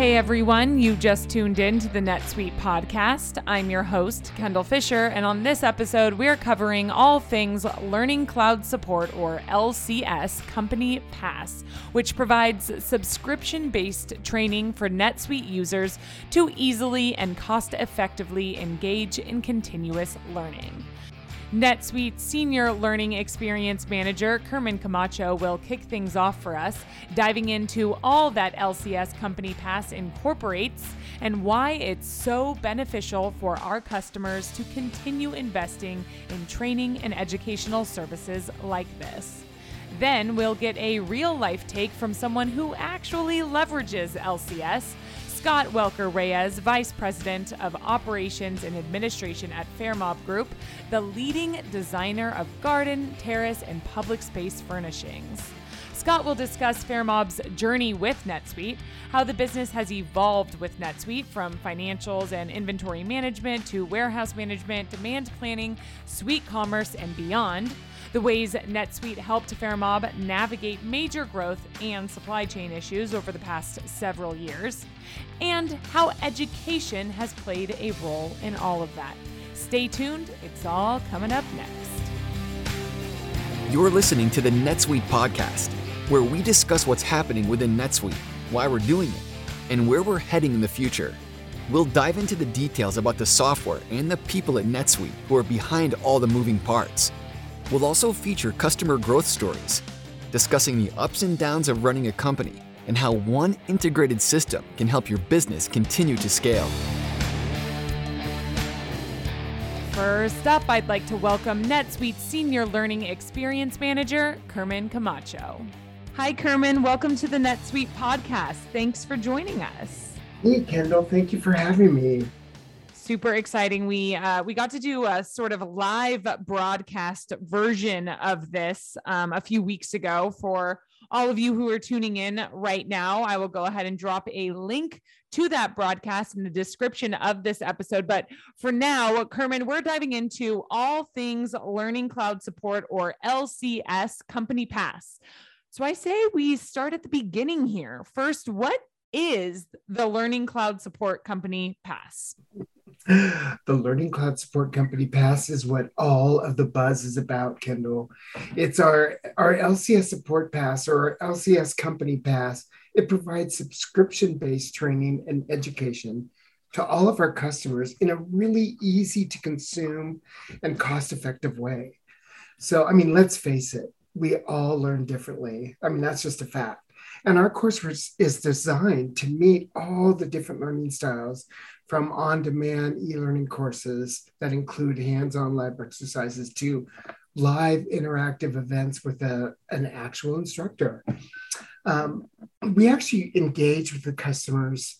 Hey everyone, you just tuned in to the NetSuite podcast. I'm your host, Kendall Fisher, and on this episode, we're covering all things Learning Cloud Support or LCS Company Pass, which provides subscription based training for NetSuite users to easily and cost effectively engage in continuous learning. NetSuite Senior Learning Experience Manager Kerman Camacho will kick things off for us, diving into all that LCS Company Pass incorporates and why it's so beneficial for our customers to continue investing in training and educational services like this. Then we'll get a real life take from someone who actually leverages LCS Scott Welker Reyes, Vice President of Operations and Administration at Fermob Group, the leading designer of garden, terrace, and public space furnishings. Scott will discuss Fermob's journey with NetSuite, how the business has evolved with NetSuite from financials and inventory management to warehouse management, demand planning, SuiteCommerce, and beyond the ways NetSuite helped Fermob navigate major growth and supply chain issues over the past several years, and how education has played a role in all of that. Stay tuned, it's all coming up next. You're listening to the NetSuite podcast, where we discuss what's happening within NetSuite, why we're doing it, and where we're heading in the future. We'll dive into the details about the software and the people at NetSuite who are behind all the moving parts We'll also feature customer growth stories, discussing the ups and downs of running a company and how one integrated system can help your business continue to scale. First up, I'd like to welcome NetSuite Senior Learning Experience Manager, Kerman Camacho. Hi, Kerman. Welcome to the NetSuite podcast. Thanks for joining us. Hey, Kendall. Thank you for having me super exciting. We uh, we got to do a sort of live broadcast version of this um, a few weeks ago. For all of you who are tuning in right now, I will go ahead and drop a link to that broadcast in the description of this episode. But for now, Kerman, we're diving into all things Learning Cloud Support or LCS Company Pass. So I say we start at the beginning here. First, what is the Learning Cloud Support Company Pass? The Learning Cloud Support Company Pass is what all of the buzz is about, Kendall. It's our, our LCS Support Pass or our LCS Company Pass. It provides subscription based training and education to all of our customers in a really easy to consume and cost effective way. So, I mean, let's face it, we all learn differently. I mean, that's just a fact. And our course is designed to meet all the different learning styles from on demand e learning courses that include hands on lab exercises to live interactive events with a, an actual instructor. Um, we actually engage with the customers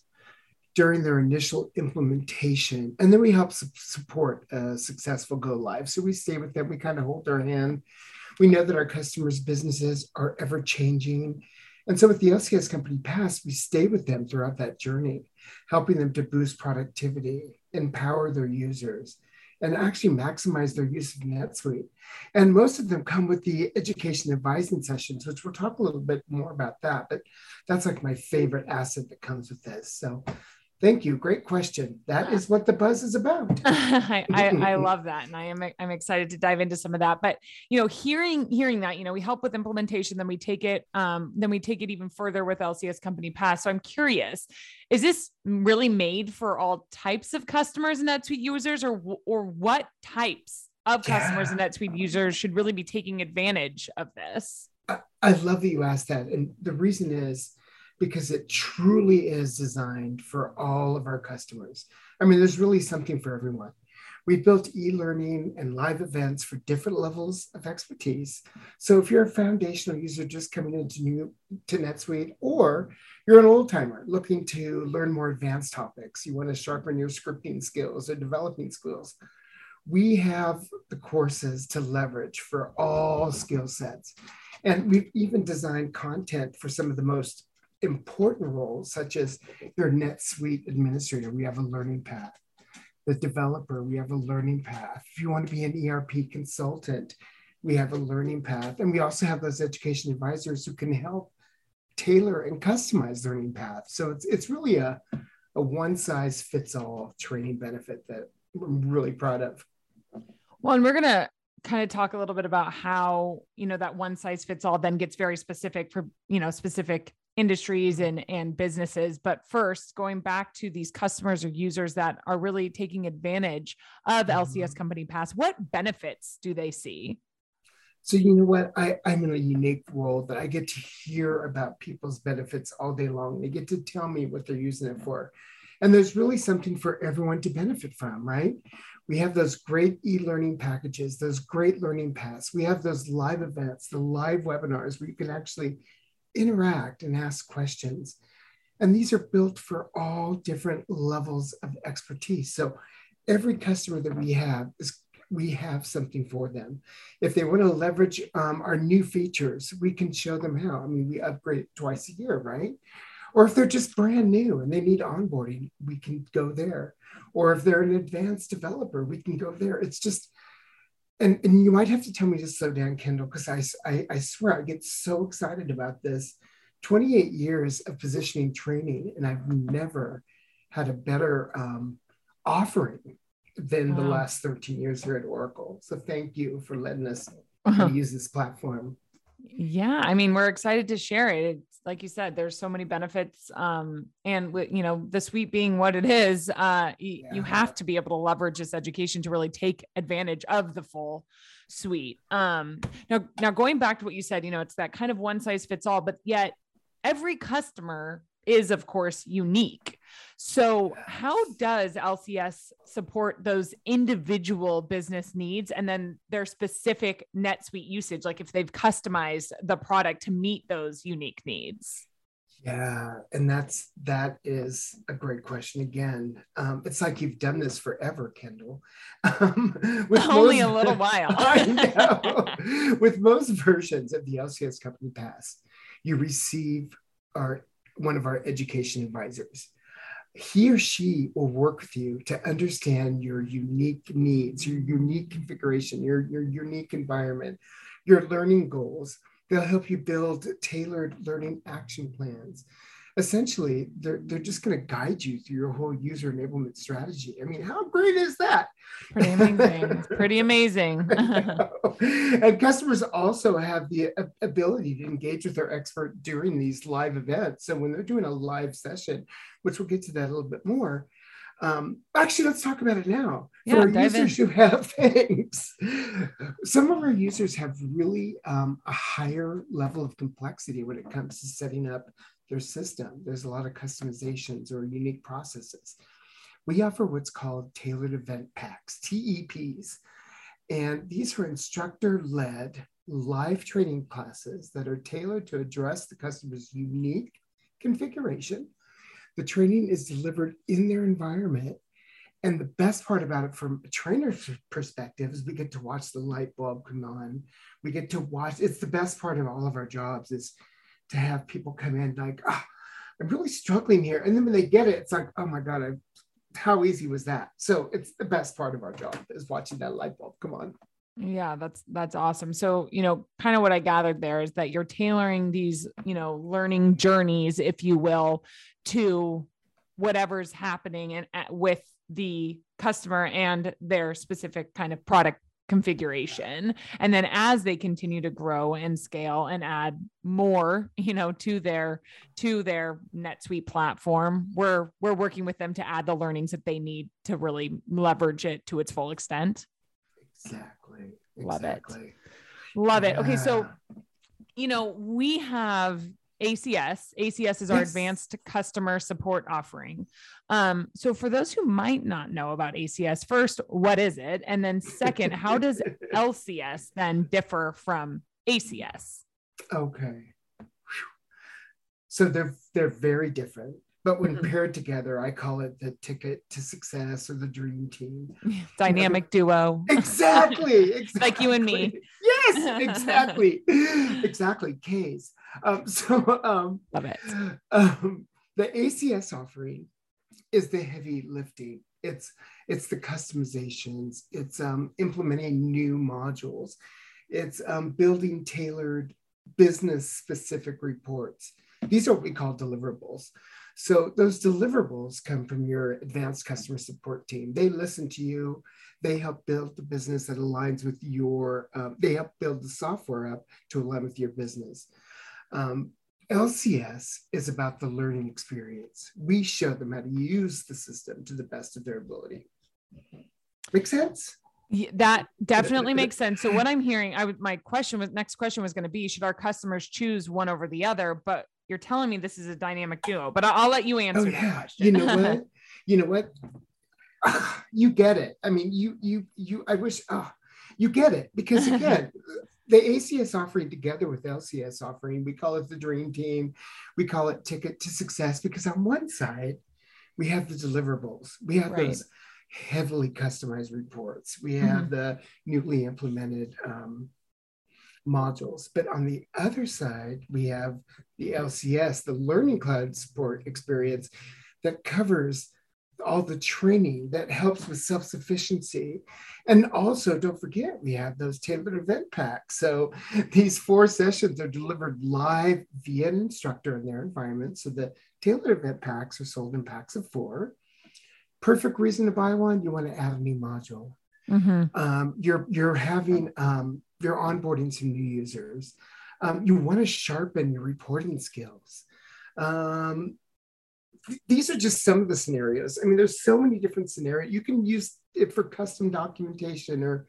during their initial implementation, and then we help su- support a successful go live. So we stay with them, we kind of hold their hand. We know that our customers' businesses are ever changing and so with the LCS Company Pass, we stay with them throughout that journey, helping them to boost productivity, empower their users, and actually maximize their use of NetSuite. And most of them come with the education advising sessions, which we'll talk a little bit more about that. But that's like my favorite asset that comes with this. So Thank you. Great question. That is what the buzz is about. I, I, I, love that. And I am, I'm excited to dive into some of that, but you know, hearing, hearing that, you know, we help with implementation, then we take it, um, then we take it even further with LCS company pass. So I'm curious, is this really made for all types of customers and NetSuite users or, or what types of customers yeah. and NetSuite users should really be taking advantage of this? I, I love that you asked that. And the reason is, because it truly is designed for all of our customers. I mean, there's really something for everyone. We've built e-learning and live events for different levels of expertise. So if you're a foundational user just coming into new to NetSuite, or you're an old timer looking to learn more advanced topics, you want to sharpen your scripting skills or developing skills, we have the courses to leverage for all skill sets. And we've even designed content for some of the most important roles, such as your NetSuite administrator, we have a learning path. The developer, we have a learning path. If you want to be an ERP consultant, we have a learning path. And we also have those education advisors who can help tailor and customize learning paths. So it's it's really a a one size fits all training benefit that I'm really proud of. Well, and we're gonna kind of talk a little bit about how you know that one size fits all then gets very specific for you know specific industries and and businesses. But first going back to these customers or users that are really taking advantage of lcs mm-hmm. company pass what benefits do they see? So you know what? I, i'm in a unique role that i get to hear about people's benefits all day long. They get to tell me what they're using it for. And there's really something for everyone to benefit from right? We have those great e-learning packages those great learning paths. We have those live events the live webinars where you can actually interact and ask questions. And these are built for all different levels of expertise. So every customer that we have is we have something for them. If they want to leverage um, our new features, we can show them how. I mean, we upgrade twice a year, right? Or if they're just brand new and they need onboarding, we can go there. Or if they're an advanced developer, we can go there. It's just and, and you might have to tell me to slow down, Kendall, because I, I, I swear I get so excited about this. 28 years of positioning training, and I've never had a better um, offering than wow. the last 13 years here at Oracle. So thank you for letting us uh-huh. use this platform. Yeah, I mean, we're excited to share it. Like you said, there's so many benefits. Um, and you know, the suite being what it is, uh, y- yeah. you have to be able to leverage this education to really take advantage of the full suite. Um, now, now going back to what you said, you know, it's that kind of one size fits all, but yet every customer is of course unique. So how does LCS support those individual business needs and then their specific NetSuite usage like if they've customized the product to meet those unique needs? Yeah, and that's that is a great question. Again, um, it's like you've done this forever, Kendall. Um, with Only most, a little while. I know. with most versions of the LCS Company Pass, you receive our one of our education advisors. He or she will work with you to understand your unique needs, your unique configuration, your, your unique environment, your learning goals. They'll help you build tailored learning action plans essentially they're, they're just going to guide you through your whole user enablement strategy. I mean, how great is that? Pretty amazing. pretty amazing. and customers also have the ability to engage with their expert during these live events. So when they're doing a live session, which we'll get to that a little bit more, um, actually, let's talk about it now. Yeah, For our users in. who have things, some of our users have really um, a higher level of complexity when it comes to setting up their system. There's a lot of customizations or unique processes. We offer what's called tailored event packs, TEPs. And these are instructor led live training classes that are tailored to address the customer's unique configuration. The training is delivered in their environment. And the best part about it from a trainer's perspective is we get to watch the light bulb come on. We get to watch, it's the best part of all of our jobs is to have people come in like, oh, I'm really struggling here. And then when they get it, it's like, oh my God, I, how easy was that? So it's the best part of our job is watching that light bulb come on. Yeah, that's that's awesome. So, you know, kind of what I gathered there is that you're tailoring these, you know, learning journeys, if you will, to whatever's happening and uh, with the customer and their specific kind of product configuration. And then as they continue to grow and scale and add more you know to their to their netsuite platform we're we're working with them to add the learnings that they need to really leverage it to its full extent. Exactly. Love it. Love yeah. it. Okay so you know we have ACS. ACS is our yes. advanced customer support offering. Um, so, for those who might not know about ACS, first, what is it? And then, second, how does LCS then differ from ACS? Okay. So they're they're very different. But when mm-hmm. paired together, I call it the ticket to success or the dream team. Dynamic duo. Exactly. exactly. like you and me. Yes, exactly. exactly. K's. Um, so um, love it. Um, the ACS offering is the heavy lifting. It's it's the customizations. It's um, implementing new modules. It's um, building tailored business specific reports These are what we call deliverables. So those deliverables come from your advanced customer support team. They listen to you. They help build the business that aligns with your. Uh, they help build the software up to align with your business. Um, LCS is about the learning experience. We show them how to use the system to the best of their ability. Make sense? Yeah, that definitely makes sense. So what I'm hearing, I would my question was next question was going to be should our customers choose one over the other? But you're telling me this is a dynamic duo. But I'll, I'll let you answer oh, yeah. question. You know what? you know what? you get it. I mean, you you you. I wish. Uh, you get it because again, the ACS offering together with LCS offering, we call it the dream team. We call it ticket to success because on one side, we have the deliverables. We have right. those heavily customized reports. We have mm-hmm. the newly implemented um, modules. But on the other side, we have the LCS, the Learning Cloud Support experience that covers all the training that helps with self-sufficiency. And also don't forget we have those tailored event packs. So these four sessions are delivered live via an instructor in their environment. So the tailored event packs are sold in packs of four. Perfect reason to buy one you want to add a new module. Mm-hmm. um, you're you're having um, you're onboarding some new users. Um, you want to sharpen your reporting skills. Um, these are just some of the scenarios. I mean there's so many different scenarios. You can use it for custom documentation or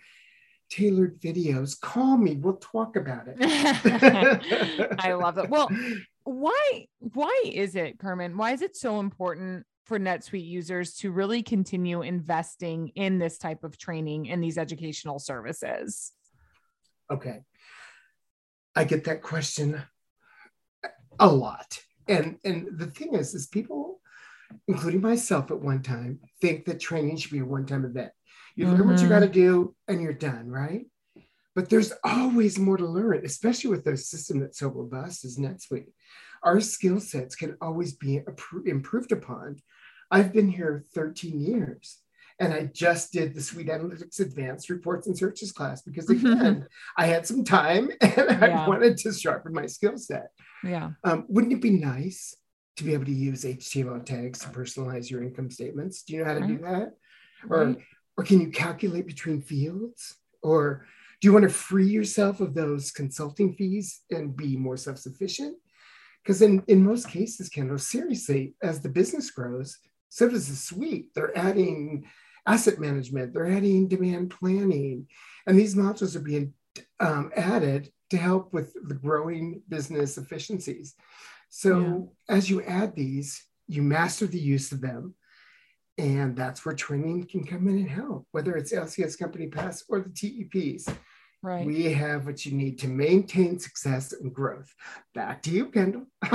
tailored videos. Call me. We'll talk about it. I love it. Well why why is it Kerman why is it so important for NetSuite users to really continue investing in this type of training and these educational services? Okay. I get that question a lot. And and the thing is is people including myself at one time think that training should be a one-time event. You learn mm-hmm. what you got to mm-hmm. do and you're done, right? But there's always more to learn, especially with a system that's so robust as NetSuite. Our skill sets can always be improved upon I've been here 13 years and I just did the Suite Analytics Advanced Reports and Searches class because again, I had some time and yeah. I wanted to sharpen my skill set. Yeah. Um, wouldn't it be nice to be able to use HTML tags to personalize your income statements? Do you know how to right. do that? Or, right. or can you calculate between fields? Or do you want to free yourself of those consulting fees and be more self-sufficient? Because in, in most cases, Kendall, seriously, as the business grows, so does the suite. They're adding asset management, they're adding demand planning, and these modules are being um, added to help with the growing business efficiencies. So yeah. as you add these, you master the use of them. And that's where training can come in and help, whether it's LCS Company Pass or the TEPs. Right. We have what you need to maintain success and growth. Back to you, Kendall.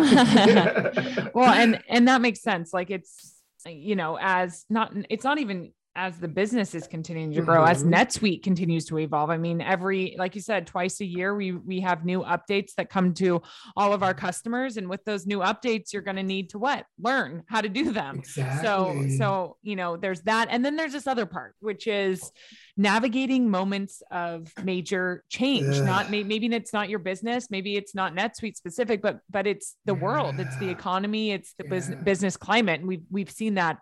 well, and and that makes sense. Like it's you know, as not, it's not even as the business is continuing to grow, mm-hmm. as NetSuite continues to evolve. I mean, every, like you said, twice a year, we we have new updates that come to all of our customers. And with those new updates, you're going to need to what? Learn how to do them. Exactly. So, so, you know, there's that. And then there's this other part, which is navigating moments of major change. Not maybe it's not your business, maybe it's not NetSuite specific, but but it's the yeah. world, it's the economy, it's the yeah. business business climate. And we've we've seen that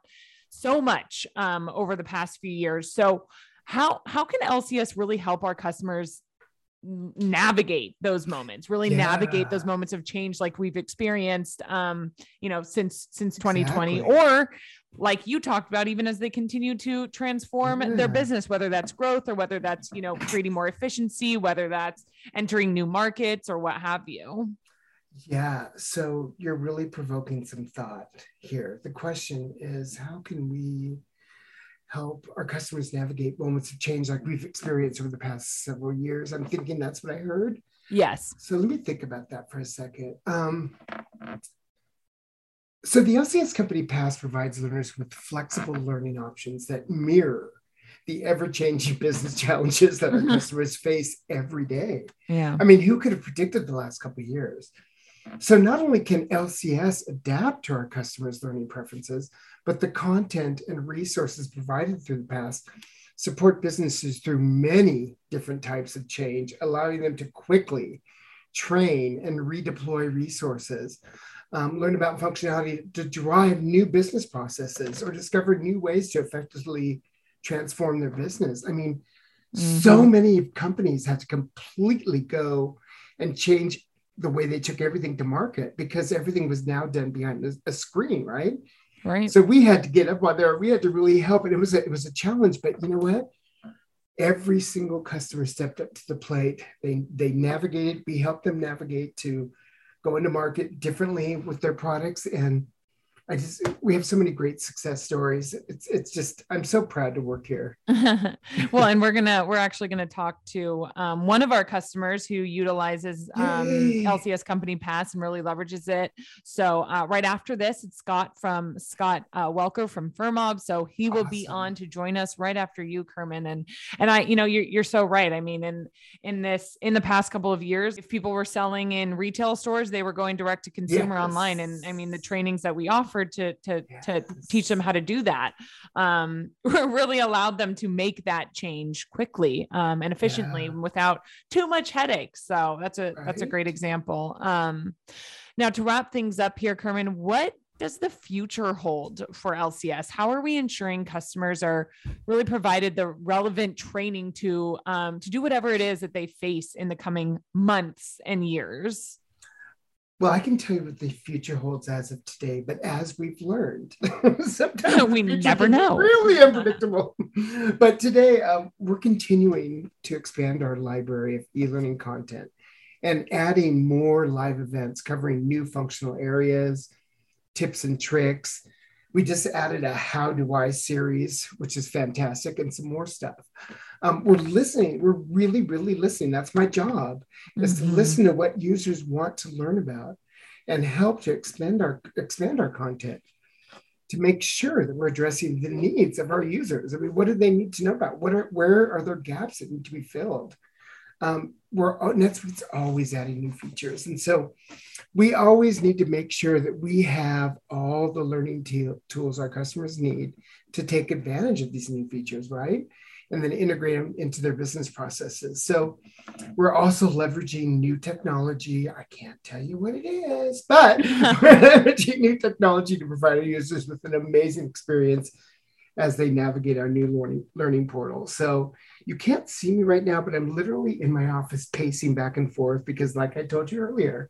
so much um, over the past few years. So how how can LCS really help our customers navigate those moments really yeah. navigate those moments of change like we've experienced um you know since since 2020 exactly. or like you talked about even as they continue to transform yeah. their business whether that's growth or whether that's you know creating more efficiency whether that's entering new markets or what have you yeah, so you're really provoking some thought here. The question is how can we help our customers navigate moments of change like we've experienced over the past several years? I'm thinking that's what I heard. Yes. So let me think about that for a second. Um, so the LCS Company Pass provides learners with flexible learning options that mirror the ever-changing business challenges that our customers face every day. Yeah. I mean, who could have predicted the last couple of years? So not only can LCS adapt to our customers' learning preferences, but the content and resources provided through the past support businesses through many different types of change, allowing them to quickly train and redeploy resources, um, learn about functionality to drive new business processes or discover new ways to effectively transform their business. I mean, mm-hmm. so many companies had to completely go and change the way they took everything to market because everything was now done behind a, a screen, right? Right. So we had to get up on there. We had to really help, and it was a, it was a challenge. But you know what? Every single customer stepped up to the plate. They they navigated. We helped them navigate to go into market differently with their products, and I just we have so many great success stories. It's it's just I'm so proud to work here. well, and we're gonna we're actually gonna talk to um, one of our customers who utilizes um, LCS Company Pass and really leverages it. So uh, right after this, it's Scott from Scott uh, Welker from Fermob. So he will awesome. be on to join us right after you, Kerman. And and I, you know, you're you're so right. I mean, in in this in the past couple of years, if people were selling in retail stores, they were going direct to consumer yes. online. And I mean, the trainings that we offer offered to to yes. to teach them how to do that um, really allowed them to make that change quickly um, and efficiently yeah. without too much headache so that's a right. that's a great example um, now to wrap things up here kerman what does the future hold for LCS? How are we ensuring customers are really provided the relevant training to um, to do whatever it is that they face in the coming months and years? Well, I can tell you what the future holds as of today, but as we've learned, sometimes we never know. Really unpredictable. but today, um, we're continuing to expand our library of e-learning content and adding more live events covering new functional areas, tips and tricks. We just added a How Do I series, which is fantastic, and some more stuff. Um, we're listening we're really really listening. That's my job is mm-hmm. to listen to what users want to learn about and help to expand our expand our content to make sure that we're addressing the needs of our users. I mean what do they need to know about? What are where are there gaps that need to be filled um, we're NetSuite's always adding new features, and so we always need to make sure that we have all the learning t- tools our customers need to take advantage of these new features, right? and then integrate them into their business processes. So we're also leveraging new technology. I can't tell you what it is, but we're leveraging new technology to provide our users with an amazing experience as they navigate our new learning, learning portal. So you can't see me right now, but I'm literally in my office pacing back and forth because, like I told you earlier,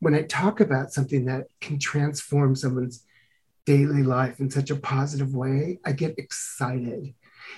when I talk about something that can transform someone's daily life in such a positive way, I get excited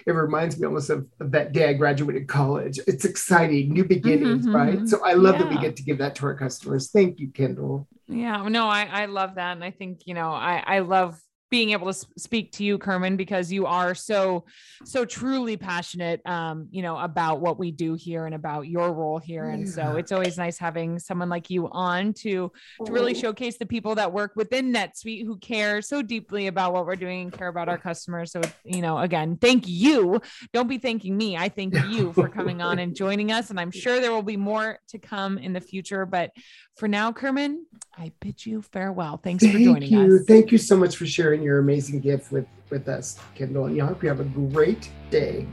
it reminds me almost of, of, that day I graduated college. It's exciting, new beginnings, mm-hmm, right? Mm-hmm. So I love yeah. that we get to give that to our customers. Thank you, Kendall. Yeah, no, I, I love that. And I think, you know, I, I love being able to speak to you kerman because you are so so truly passionate um you know about what we do here and about your role here. And so it's always nice having someone like you on to to really showcase the people that work within netsuite who care so deeply about what we're doing and care about our customers. So you know again thank you. Don't be thanking me. I thank you for coming on and joining us and i'm sure there will be more to come in the future. But for now kerman i bid you farewell. Thanks thank for joining you. us. Thank you so much for sharing sharing your amazing gift with, with us, Kendall. And I hope you have a great day.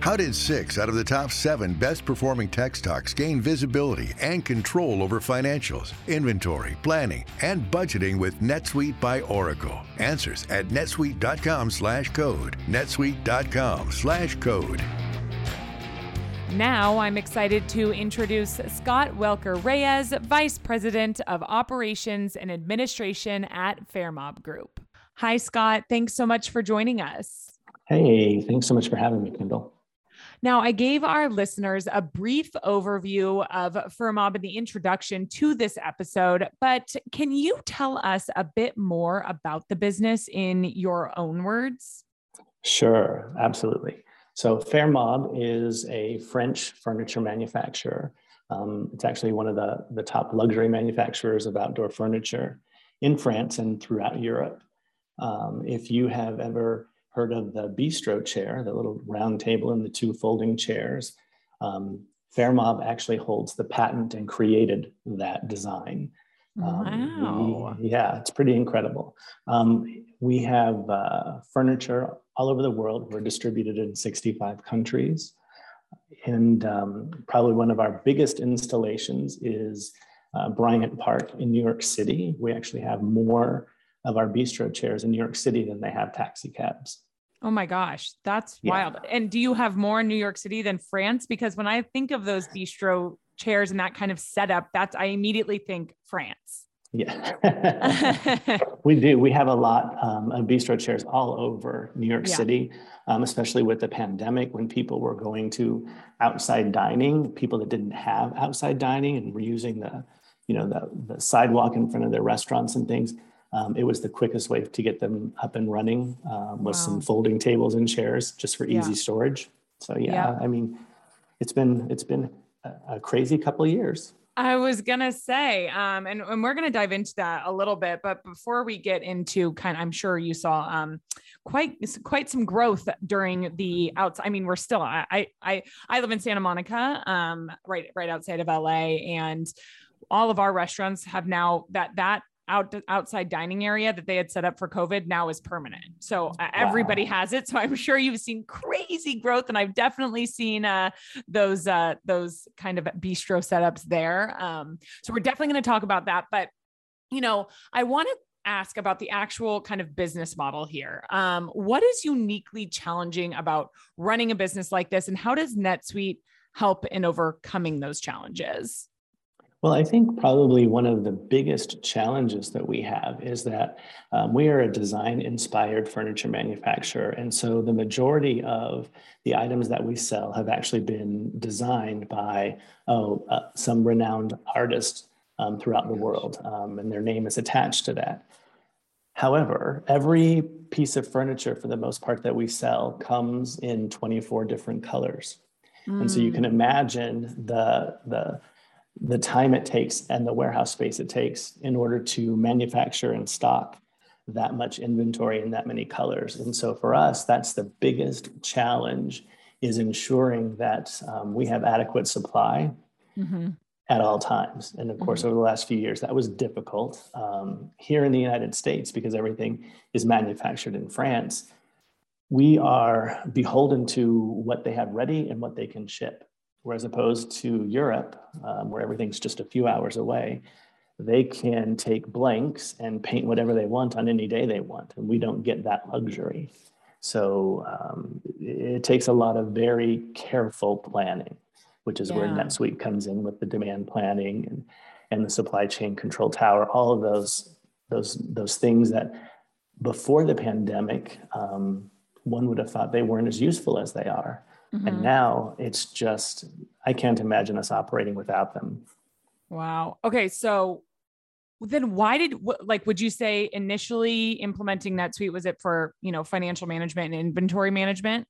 How did six out of the top seven best performing tech stocks gain visibility and control over financials, inventory, planning, and budgeting with NetSuite by Oracle? Answers at netsuite.com slash code. netsuite.com slash code. Now I'm excited to introduce Scott Welker Reyes, Vice President of Operations and Administration at Fermob Group. Hi, Scott. Thanks so much for joining us. Hey, thanks so much for having me, Kendall. Now, I gave our listeners a brief overview of Fermob in the introduction to this episode, but can you tell us a bit more about the business in your own words? Sure, absolutely. So Fermob is a French furniture manufacturer. Um, it's actually one of the, the top luxury manufacturers of outdoor furniture in France and throughout Europe. Um, if you have ever heard of the bistro chair, the little round table and the two folding chairs, um, Fermob actually holds the patent and created that design. Um, wow. We, yeah, it's pretty incredible. Um, we have uh, furniture all over the world. We're distributed in 65 countries. and um, probably one of our biggest installations is uh, Bryant Park in New York City. We actually have more of our bistro chairs in New York City than they have taxi cabs. Oh my gosh, that's yeah. wild. And do you have more in New York City than France? Because when I think of those bistro chairs and that kind of setup, that's I immediately think France. Yeah, we do. We have a lot um, of bistro chairs all over New York yeah. City, um, especially with the pandemic when people were going to outside dining, people that didn't have outside dining and were using the, you know, the, the sidewalk in front of their restaurants and things. Um, it was the quickest way to get them up and running um, with wow. some folding tables and chairs just for easy yeah. storage. So yeah, yeah, I mean, it's been it's been a, a crazy couple of years. I was gonna say, um, and, and we're gonna dive into that a little bit, but before we get into kind I'm sure you saw um, quite quite some growth during the outside. I mean, we're still I I I live in Santa Monica, um, right right outside of LA, and all of our restaurants have now that that out outside dining area that they had set up for COVID now is permanent. So uh, everybody has it. So I'm sure you've seen crazy growth, and I've definitely seen uh, those uh, those kind of bistro setups there. Um, so we're definitely going to talk about that. But you know, I want to ask about the actual kind of business model here. Um, what is uniquely challenging about running a business like this, and how does NetSuite help in overcoming those challenges? Well, I think probably one of the biggest challenges that we have is that um, we are a design inspired furniture manufacturer. And so the majority of the items that we sell have actually been designed by oh, uh, some renowned artist um, throughout the world, um, and their name is attached to that. However, every piece of furniture, for the most part, that we sell comes in 24 different colors. Mm. And so you can mm. imagine the, the the time it takes and the warehouse space it takes in order to manufacture and stock that much inventory in that many colors. And so for us, that's the biggest challenge is ensuring that um, we have adequate supply mm-hmm. at all times. And of course, mm-hmm. over the last few years, that was difficult. Um, here in the United States, because everything is manufactured in France, we are beholden to what they have ready and what they can ship. Whereas opposed to Europe, um, where everything's just a few hours away, they can take blanks and paint whatever they want on any day they want. And we don't get that luxury. So um, it takes a lot of very careful planning, which is yeah. where NetSuite comes in with the demand planning and, and the supply chain control tower, all of those, those, those things that before the pandemic, um, one would have thought they weren't as useful as they are. Mm-hmm. And now it's just, I can't imagine us operating without them. Wow. Okay. So then why did like would you say initially implementing NetSuite was it for you know financial management and inventory management?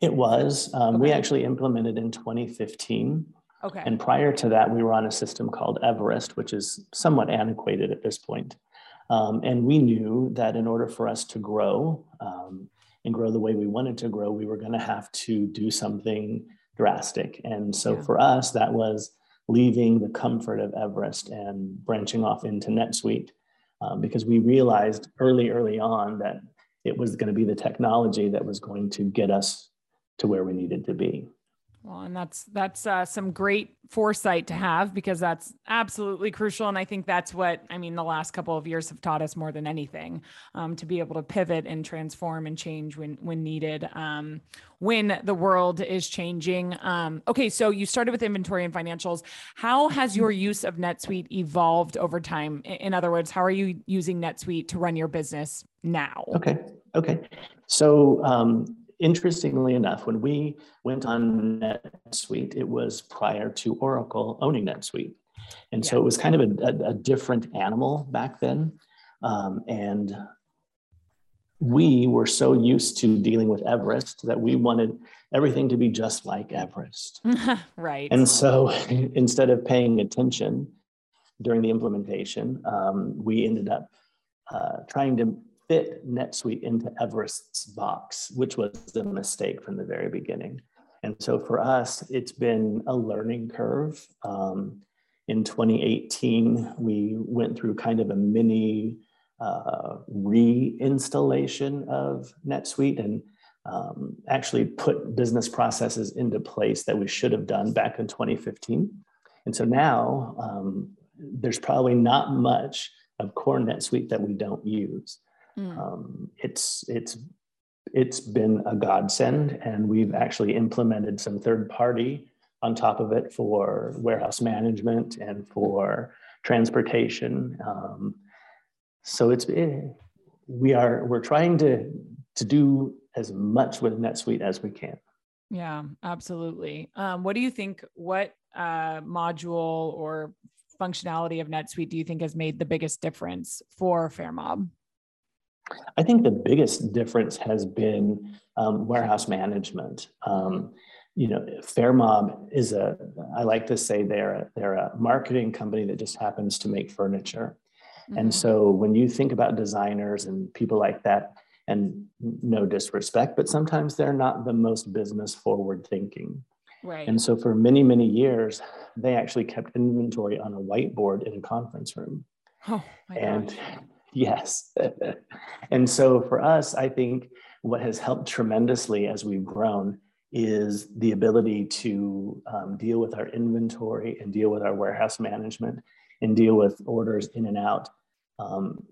It was. Um, okay. We actually implemented in 2015. Okay. And prior to that, we were on a system called Everest, which is somewhat antiquated at this point. Um, and we knew that in order for us to grow, um, and grow the way we wanted to grow, we were going to have to do something drastic. And so yeah. for us, that was leaving the comfort of Everest and branching off into NetSuite um, because we realized early, early on that it was going to be the technology that was going to get us to where we needed to be. Well, and that's that's uh, some great foresight to have because that's absolutely crucial. And I think that's what I mean. The last couple of years have taught us more than anything um, to be able to pivot and transform and change when when needed, um, when the world is changing. Um, okay, so you started with inventory and financials. How has your use of NetSuite evolved over time? In other words, how are you using NetSuite to run your business now? Okay. Okay. So um, interestingly enough, when we went on NetSuite, it was prior to Oracle owning NetSuite. And yeah. so it was kind of a, a, a different animal back then. Um, and we were so used to dealing with Everest that we wanted everything to be just like Everest. right. And so instead of paying attention during the implementation, um, we ended up uh, trying to fit NetSuite into Everest's box, which was a mistake from the very beginning. And so for us, it's been a learning curve. Um, in 2018, we went through kind of a mini uh, reinstallation of NetSuite. And um, actually put business processes into place that we should have done back in 2015. And so now um, there's probably not much of core NetSuite that we don't use. Mm. Um, it's it's it's been a godsend, and we've actually implemented some third party on top of it for warehouse management and for transportation. Um, so it's it, eh, we are we're trying to to do as much with NetSuite as we can. Yeah, absolutely. Um, what do you think? What uh, module or functionality of NetSuite do you think has made the biggest difference for Fermob? I think the biggest difference has been um, warehouse management. Um, you know, Fermob is a, I like to say they're a, they're a marketing company that just happens to make furniture. Mm-hmm. And so when you think about designers and people like that, and no disrespect, but sometimes they're not the most business forward thinking. Right. And so for many, many years, they actually kept inventory on a whiteboard in a conference room. Oh, my and gosh. Yes. and so for us, I think what has helped tremendously as we've grown is the ability to um, deal with our inventory and deal with our warehouse management and deal with orders in and out um,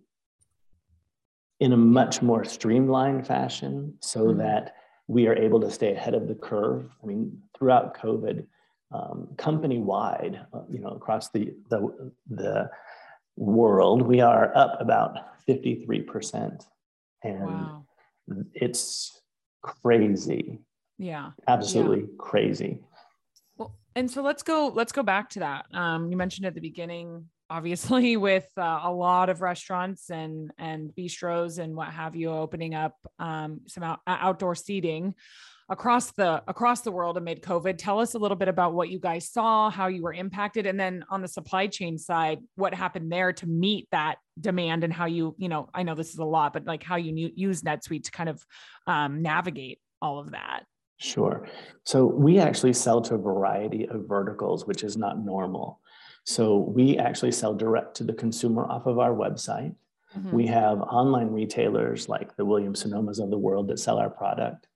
in a much more streamlined fashion so mm-hmm. that we are able to stay ahead of the curve. I mean, throughout COVID, um, company wide, uh, you know, across the, the, the world, we are up about 53%. And wow. it's crazy. Yeah. Absolutely yeah. crazy. Well, and so let's go, let's go back to that. Um, you mentioned at the beginning, obviously with uh, a lot of restaurants and, and bistros and what have you, opening up um, some out, outdoor seating across the across the world amid covid tell us a little bit about what you guys saw how you were impacted and then on the supply chain side what happened there to meet that demand and how you you know i know this is a lot but like how you use netsuite to kind of um, navigate all of that Sure. So we actually sell to a variety of verticals, which is not normal. So we actually sell direct to the consumer off of our website. Mm-hmm. We have online retailers like the Williams Sonomas of the world that sell our product.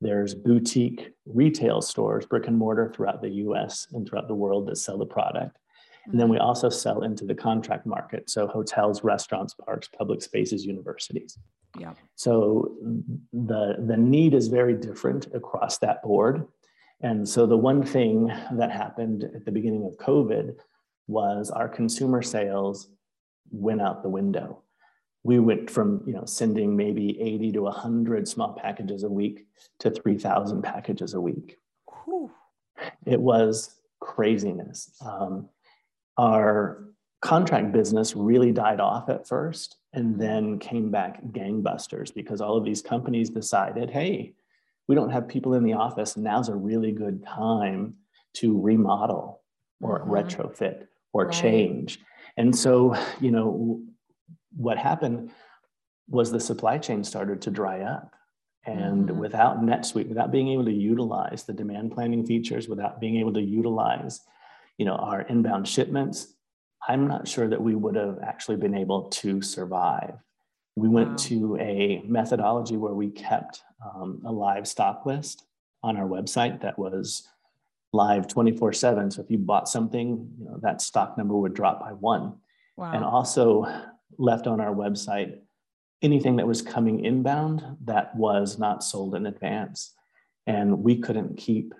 There's boutique retail stores, brick and mortar throughout the US and throughout the world that sell the product. And then we mm-hmm. also sell into the contract market. So hotels, restaurants, parks, public spaces, universities. Yeah. So the, the need is very different across that board. And so the one thing that happened at the beginning of COVID was our consumer sales went out the window. We went from you know sending maybe 80 to 100 small packages a week to 3,000 packages a week. Whew. It was craziness. Um, our contract business really died off at first and then came back gangbusters because all of these companies decided hey, we don't have people in the office. Now's a really good time to remodel or mm-hmm. retrofit or right. change. And so, you know, what happened was the supply chain started to dry up. And mm-hmm. without NetSuite, without being able to utilize the demand planning features, without being able to utilize you know, our inbound shipments, I'm not sure that we would have actually been able to survive. We went wow. to a methodology where we kept um, a live stock list on our website that was live 24 7. So if you bought something, you know, that stock number would drop by one. Wow. And also left on our website anything that was coming inbound that was not sold in advance. And we couldn't keep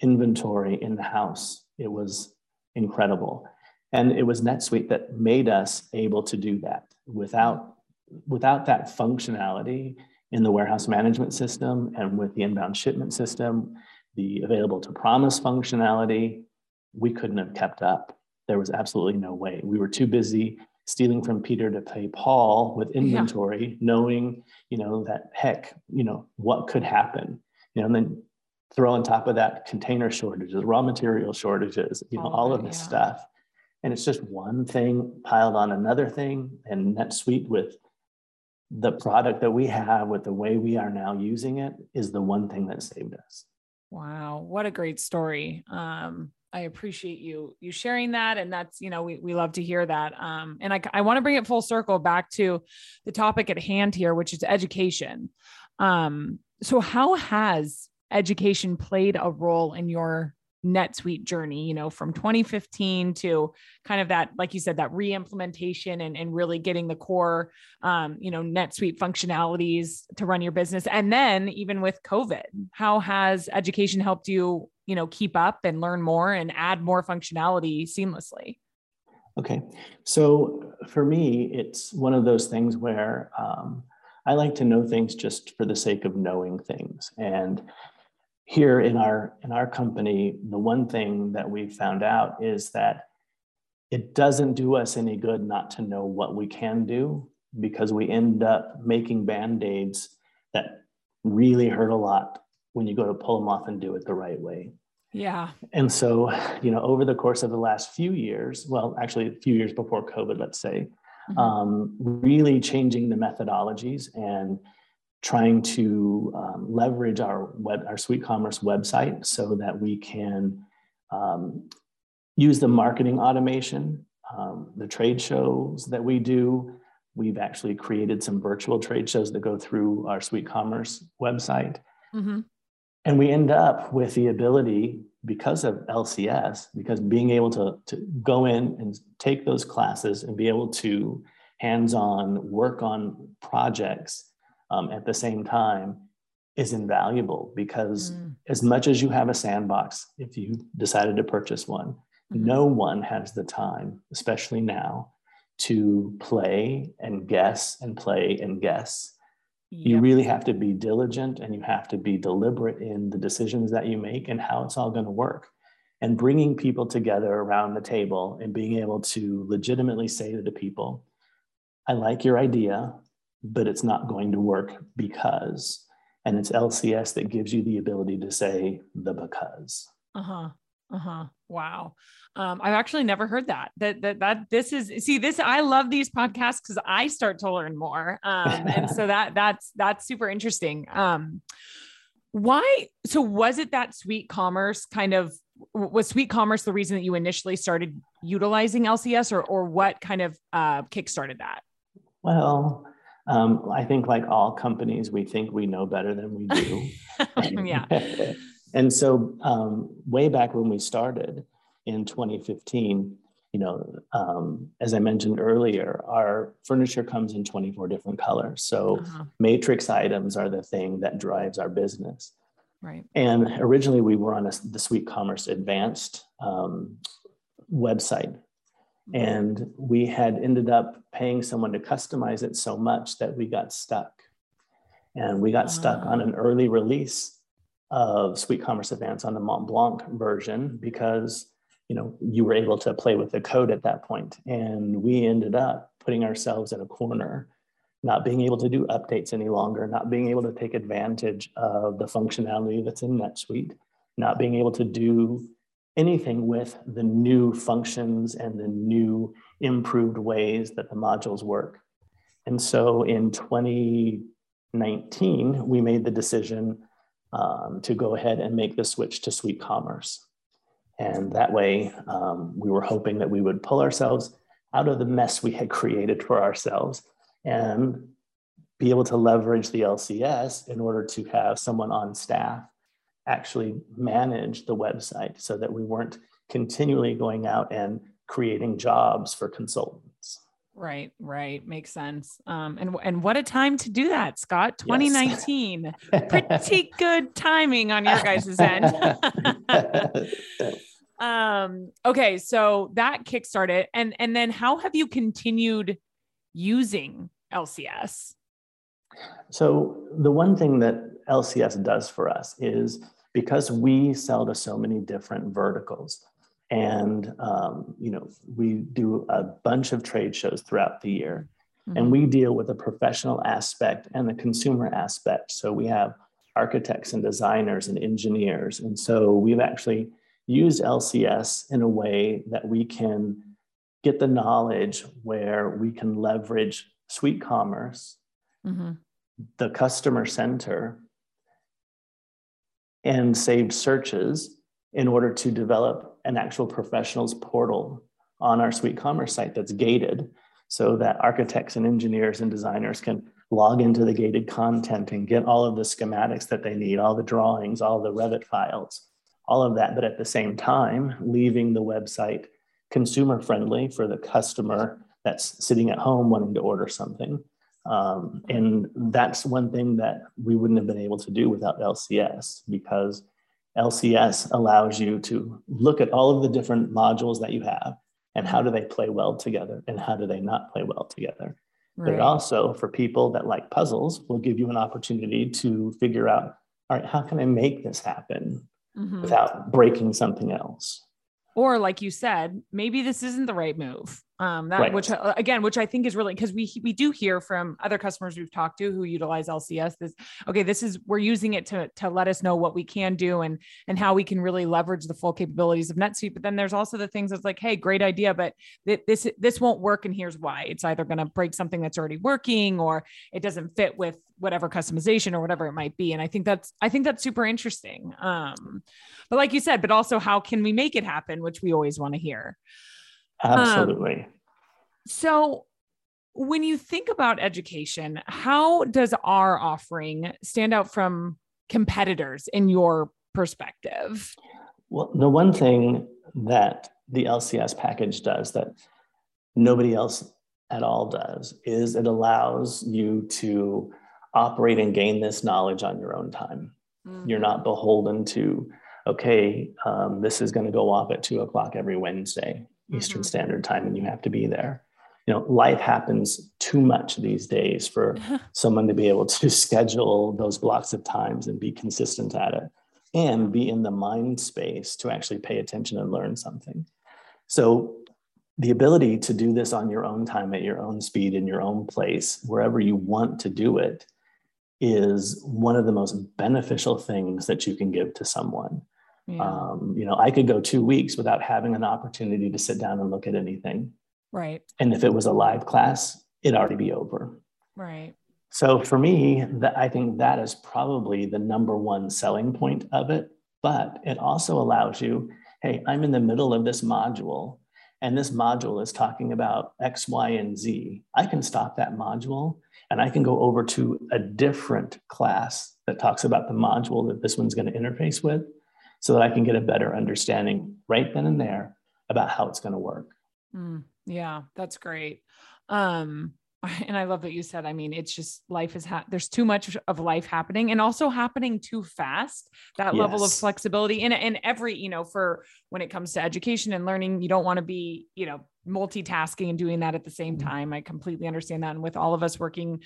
inventory in the house it was incredible. And it was NetSuite that made us able to do that. Without, without that functionality in the warehouse management system and with the inbound shipment system, the available to promise functionality, we couldn't have kept up. There was absolutely no way. We were too busy stealing from Peter to pay Paul with inventory, yeah. knowing, you know, that heck, you know, what could happen. You know, and then throw on top of that container shortages, raw material shortages, you know, all, all of this yeah. stuff. And it's just one thing piled on another thing. And that NetSuite with the product that we have, with the way we are now using it, is the one thing that saved us. Wow, what a great story. Um, I appreciate you you sharing that, and that's you know we we love to hear that. Um, and I I want to bring it full circle back to the topic at hand here, which is education. Um, so how has education played a role in your NetSuite journey, you know, from 2015 to kind of that, like you said, that re-implementation and, and really getting the core, um, you know, NetSuite functionalities to run your business. And then even with COVID, how has education helped you, you know, keep up and learn more and add more functionality seamlessly? Okay. So for me, it's one of those things where um, I like to know things just for the sake of knowing things. And here in our in our company the one thing that we found out is that it doesn't do us any good not to know what we can do because we end up making band-aids that really hurt a lot when you go to pull them off and do it the right way yeah and so you know over the course of the last few years well actually a few years before covid let's say mm-hmm. um, really changing the methodologies and trying to um, leverage our web, our sweet SuiteCommerce website so that we can um, use the marketing automation, um, the trade shows that we do. We've actually created some virtual trade shows that go through our sweet SuiteCommerce website. Mm-hmm. And we end up with the ability, because of LCS, because being able to, to go in and take those classes and be able to hands on work on projects um, at the same time is invaluable because mm. as much as you have a sandbox, if you decided to purchase one, mm-hmm. no one has the time, especially now, to play and guess and play and guess. Yep. You really have to be diligent and you have to be deliberate in the decisions that you make and how it's all going to work. And bringing people together around the table and being able to legitimately say to the people, I like your idea but it's not going to work because. And it's LCS that gives you the ability to say the because. Uh huh. Uh huh. Wow. Um, I've actually never heard that. That that that this is see this. I love these podcasts because I start to learn more. Um, and so that that's that's super interesting. Um, why? So was it that SuiteCommerce kind of was SuiteCommerce the reason that you initially started utilizing LCS, or or what kind of uh, kickstarted that? Well, um, I think, like all companies, we think we know better than we do. yeah. and so, um, way back when we started in 2015, you know, um, as I mentioned earlier, our furniture comes in 24 different colors. So, uh-huh. matrix items are the thing that drives our business. Right. And originally, we were on a, the SuiteCommerce Advanced um, website and we had ended up paying someone to customize it so much that we got stuck. And we got stuck on an early release of SuiteCommerce Advanced on the Mont Blanc version because you know you were able to play with the code at that. And we ended up putting ourselves in a corner, not being able to do updates any longer, not being able to take advantage of the functionality that's in NetSuite, not being able to do anything with the new functions and the new improved ways that the modules work. And so in 2019, we made the decision um, to go ahead and make the switch to sweet SuiteCommerce. And that way, um, we were hoping that we would pull ourselves out of the mess we had created for ourselves and be able to leverage the LCS in order to have someone on staff actually manage the website so that we weren't continually going out and creating jobs for consultants. Right, right, makes sense. Um, and and what a time to do that, Scott. 2019, yes. pretty good timing on your guys' end. um, okay, so that kickstarted, and and then how have you continued using LCS? So the one thing that LCS does for us is because we sell to so many different verticals and um, you know we do a bunch of trade shows throughout the year mm-hmm. and we deal with the professional aspect and the consumer aspect so we have architects and designers and engineers and so we've actually used lcs in a way that we can get the knowledge where we can leverage SuiteCommerce mm-hmm. the customer center and saved searches in order to develop an actual professionals portal on our SuiteCommerce site that's gated so that architects and engineers and designers can log into the gated content and get all of the schematics that they need, all the drawings, all the Revit files, all of that, but at the same time, leaving the website consumer friendly for the customer that's sitting at home wanting to order something. Um, and that's one thing that we wouldn't have been able to do without LCS because LCS allows you to look at all of the different modules that you have and how do they play well together and how do they not play well together. Right. But also, for people that like puzzles, will give you an opportunity to figure out, all right, how can I make this happen mm-hmm. without breaking something else? Or like you said, maybe this isn't the right move um that right. which uh, again which i think is really because we we do hear from other customers we've talked to who utilize lcs this okay this is we're using it to to let us know what we can do and and how we can really leverage the full capabilities of netsuite. But then there's also the things that's like hey great idea but th- this this won't work and here's why. It's either going to break something that's already working or it doesn't fit with whatever customization or whatever it might be. And i think that's i think that's super interesting um but like you said but also how can we make it happen which we always want to hear Absolutely. Um, so, when you think about education, how does our offering stand out from competitors in your perspective? Well, the one thing that the LCS package does that nobody else at all does is it allows you to operate and gain this knowledge on your own time. Mm-hmm. You're not beholden to, okay, um, this is going to go off at two o'clock every Wednesday. Eastern mm-hmm. Standard Time and you have to be there. You know, life happens too much these days for someone to be able to schedule those blocks of times and be consistent at it and be in the mind space to actually pay attention and learn something. So the ability to do this on your own time at your own speed in your own place wherever you want to do it is one of the most beneficial things that you can give to someone yeah. Um, you know, I could go two weeks without having an opportunity to sit down and look at anything. Right. And if it was a live class, it'd already be over. Right. So for me, that I think that is probably the number one selling point of it. But it also allows you, hey, I'm in the middle of this module, and this module is talking about X, Y, and Z. I can stop that module and I can go over to a different class that talks about the module that this one's going to interface with so that I can get a better understanding right then and there about how it's going to work. Mm, yeah, that's great. Um, and I love that you said, I mean, it's just life is, ha- there's too much of life happening and also happening too fast. That yes. level of flexibility in, in every, you know, for when it comes to education and learning, you don't want to be, you know, multitasking and doing that at the same mm-hmm. time. I completely understand that. And with all of us working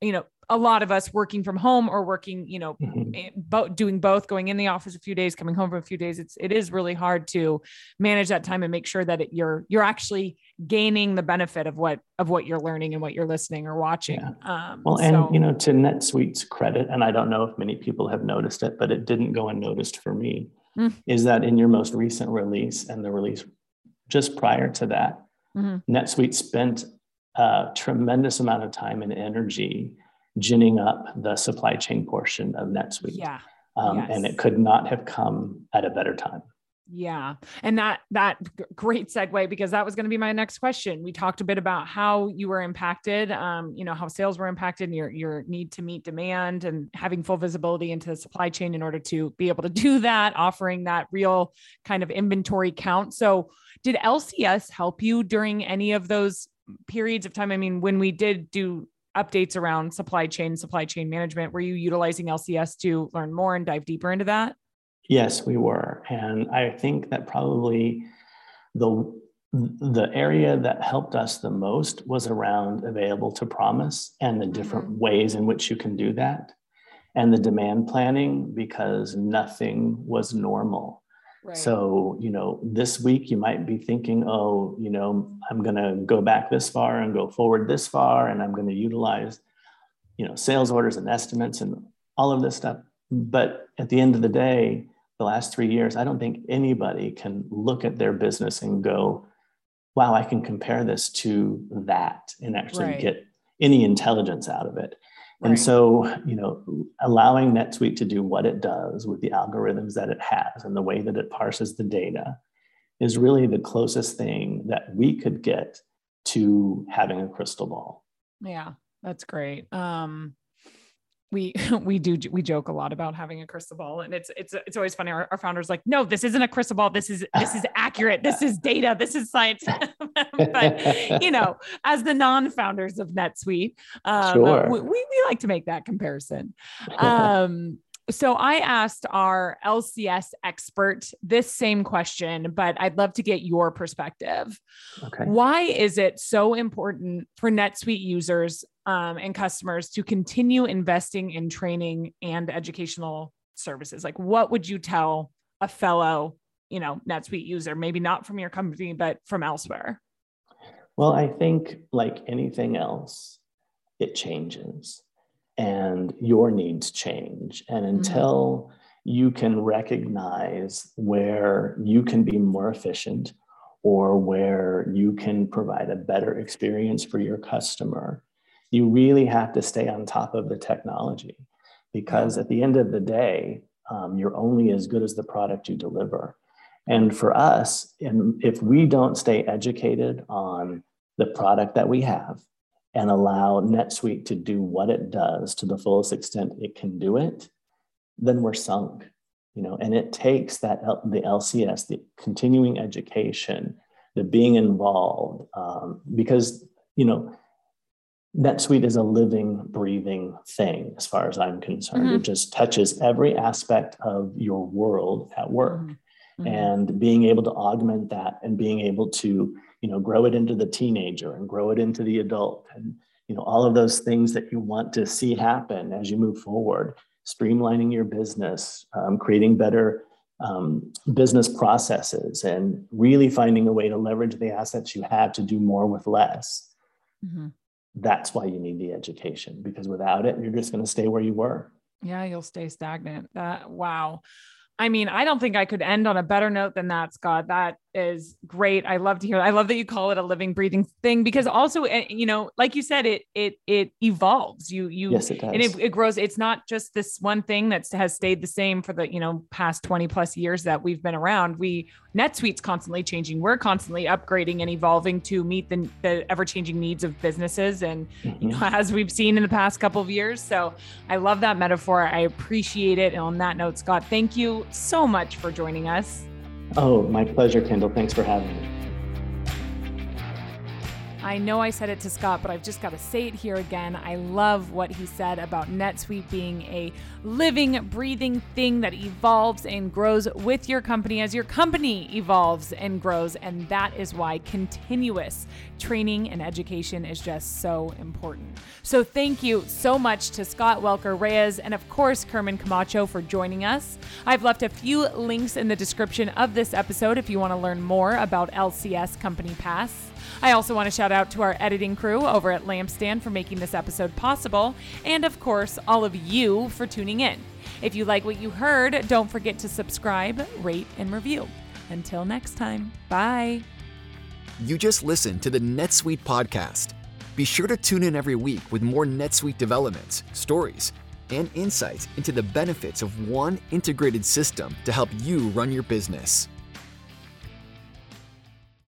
you know a lot of us working from home or working you know mm-hmm. Eh, both doing both going in the office a few days coming home for a few days it's it is really hard to manage that time and make sure that it, you're you're actually gaining the benefit of what of what you're learning and what you're listening or watching yeah. um, well and you know to netsuite's credit and i don't know if many people have noticed it but it didn't go unnoticed for me mm. is that in your most recent release and the release just prior to that mm-hmm. netsuite spent a tremendous amount of time and energy ginning up the supply chain portion of NetSuite. Yeah. Um, yes. And it could not have come at a better time. Yeah. And that that great segue because that was going to be my next question. We talked a bit about how you were impacted, um, you know, how sales were impacted and your your need to meet demand and having full visibility into the supply chain in order to be able to do that, offering that real kind of inventory count. So did LCS help you during any of those periods of time? I mean, when we did do updates around supply chain, supply chain management, were you utilizing LCS to learn more and dive deeper into that? Yes, we were. And I think that probably the the area that helped us the most was around available to promise and the different mm-hmm. ways in which you can do that and the demand planning because nothing was normal so, you know, this week you might be thinking, oh, you know, I'm going to go back this far and go forward this far, and I'm going to utilize, you know, sales orders and estimates and all of this stuff. But at the end of the day, the last three years, I don't think anybody can look at their business and go, wow, I can compare this to that and actually right. get any intelligence out of it. And so, you know, allowing NetSuite to do what it does with the algorithms that it has and the way that it parses the data is really the closest thing that we could get to having a crystal ball. Yeah, that's great. Um, we we do we joke a lot about having a crystal ball and it's it's it's always funny our, our founders like no this isn't a crystal ball this is this is accurate this is data this is science but you know as the non-founders of netsuite um, sure. we, we like to make that comparison um so I asked our LCS expert this same question, but I'd love to get your perspective. Okay. Why is it so important for NetSuite users um, and customers to continue investing in training and educational services? Like, what would you tell a fellow, you know, NetSuite user, maybe not from your company, but from elsewhere? Well, I think like anything else, it changes and your needs change. And mm-hmm. until mm-hmm. you can recognize where you can be more efficient or where you can provide a better experience for your customer, you really have to stay on top of the technology because at the end of the day, um, you're only as good as the product you deliver. And for us, and if we don't stay educated on the product that we have and allow NetSuite to do what it does to the fullest extent it can do it, then we're sunk. You know, and it takes that the LCS, the continuing education, the being involved, um, because you know, NetSuite is a living, breathing thing, as far as I'm concerned. Mm-hmm. It just touches every aspect of your world at work, mm-hmm. and being able to augment that and being able to you know grow it into the teenager and grow it into the adult and you know all of those things that you want to see happen as you move forward streamlining your business um, creating better um, business processes and really finding a way to leverage the assets you have to do more with less mm-hmm. that's why you need the education because without it you're just going to stay where you were yeah you'll stay stagnant that wow I mean, I don't think I could end on a better note than that, Scott. That is great. I love to hear. I love that you call it a living, breathing thing because also, eh, you know, like you said, it it it evolves. You you yes, it does. and it, it grows. It's not just this one thing that has stayed the same for the you know past twenty plus years that we've been around. We NetSuite's constantly changing. We're constantly upgrading and evolving to meet the, the ever changing needs of businesses, and mm-hmm. you know as we've seen in the past couple of years. So I love that metaphor. I appreciate it. And on that note, Scott, thank you so much for joining us. Oh, my pleasure, Kendall. Thanks for having me. I know I said it to Scott, but I've just got to say it here again. I love what he said about NetSuite being a living, breathing thing that evolves and grows with your company as your company evolves and grows. And that is why continuous training and education is just so important. So, thank you so much to Scott Welker Reyes and, of course, Kerman Camacho for joining us. I've left a few links in the description of this episode if you want to learn more about LCS Company Pass. I also want to shout out to our editing crew over at Lampstand for making this episode possible, and of course, all of you for tuning in. If you like what you heard, don't forget to subscribe, rate, and review. Until next time, bye. You just listened to the NetSuite podcast. Be sure to tune in every week with more NetSuite developments, stories, and insights into the benefits of one integrated system to help you run your business.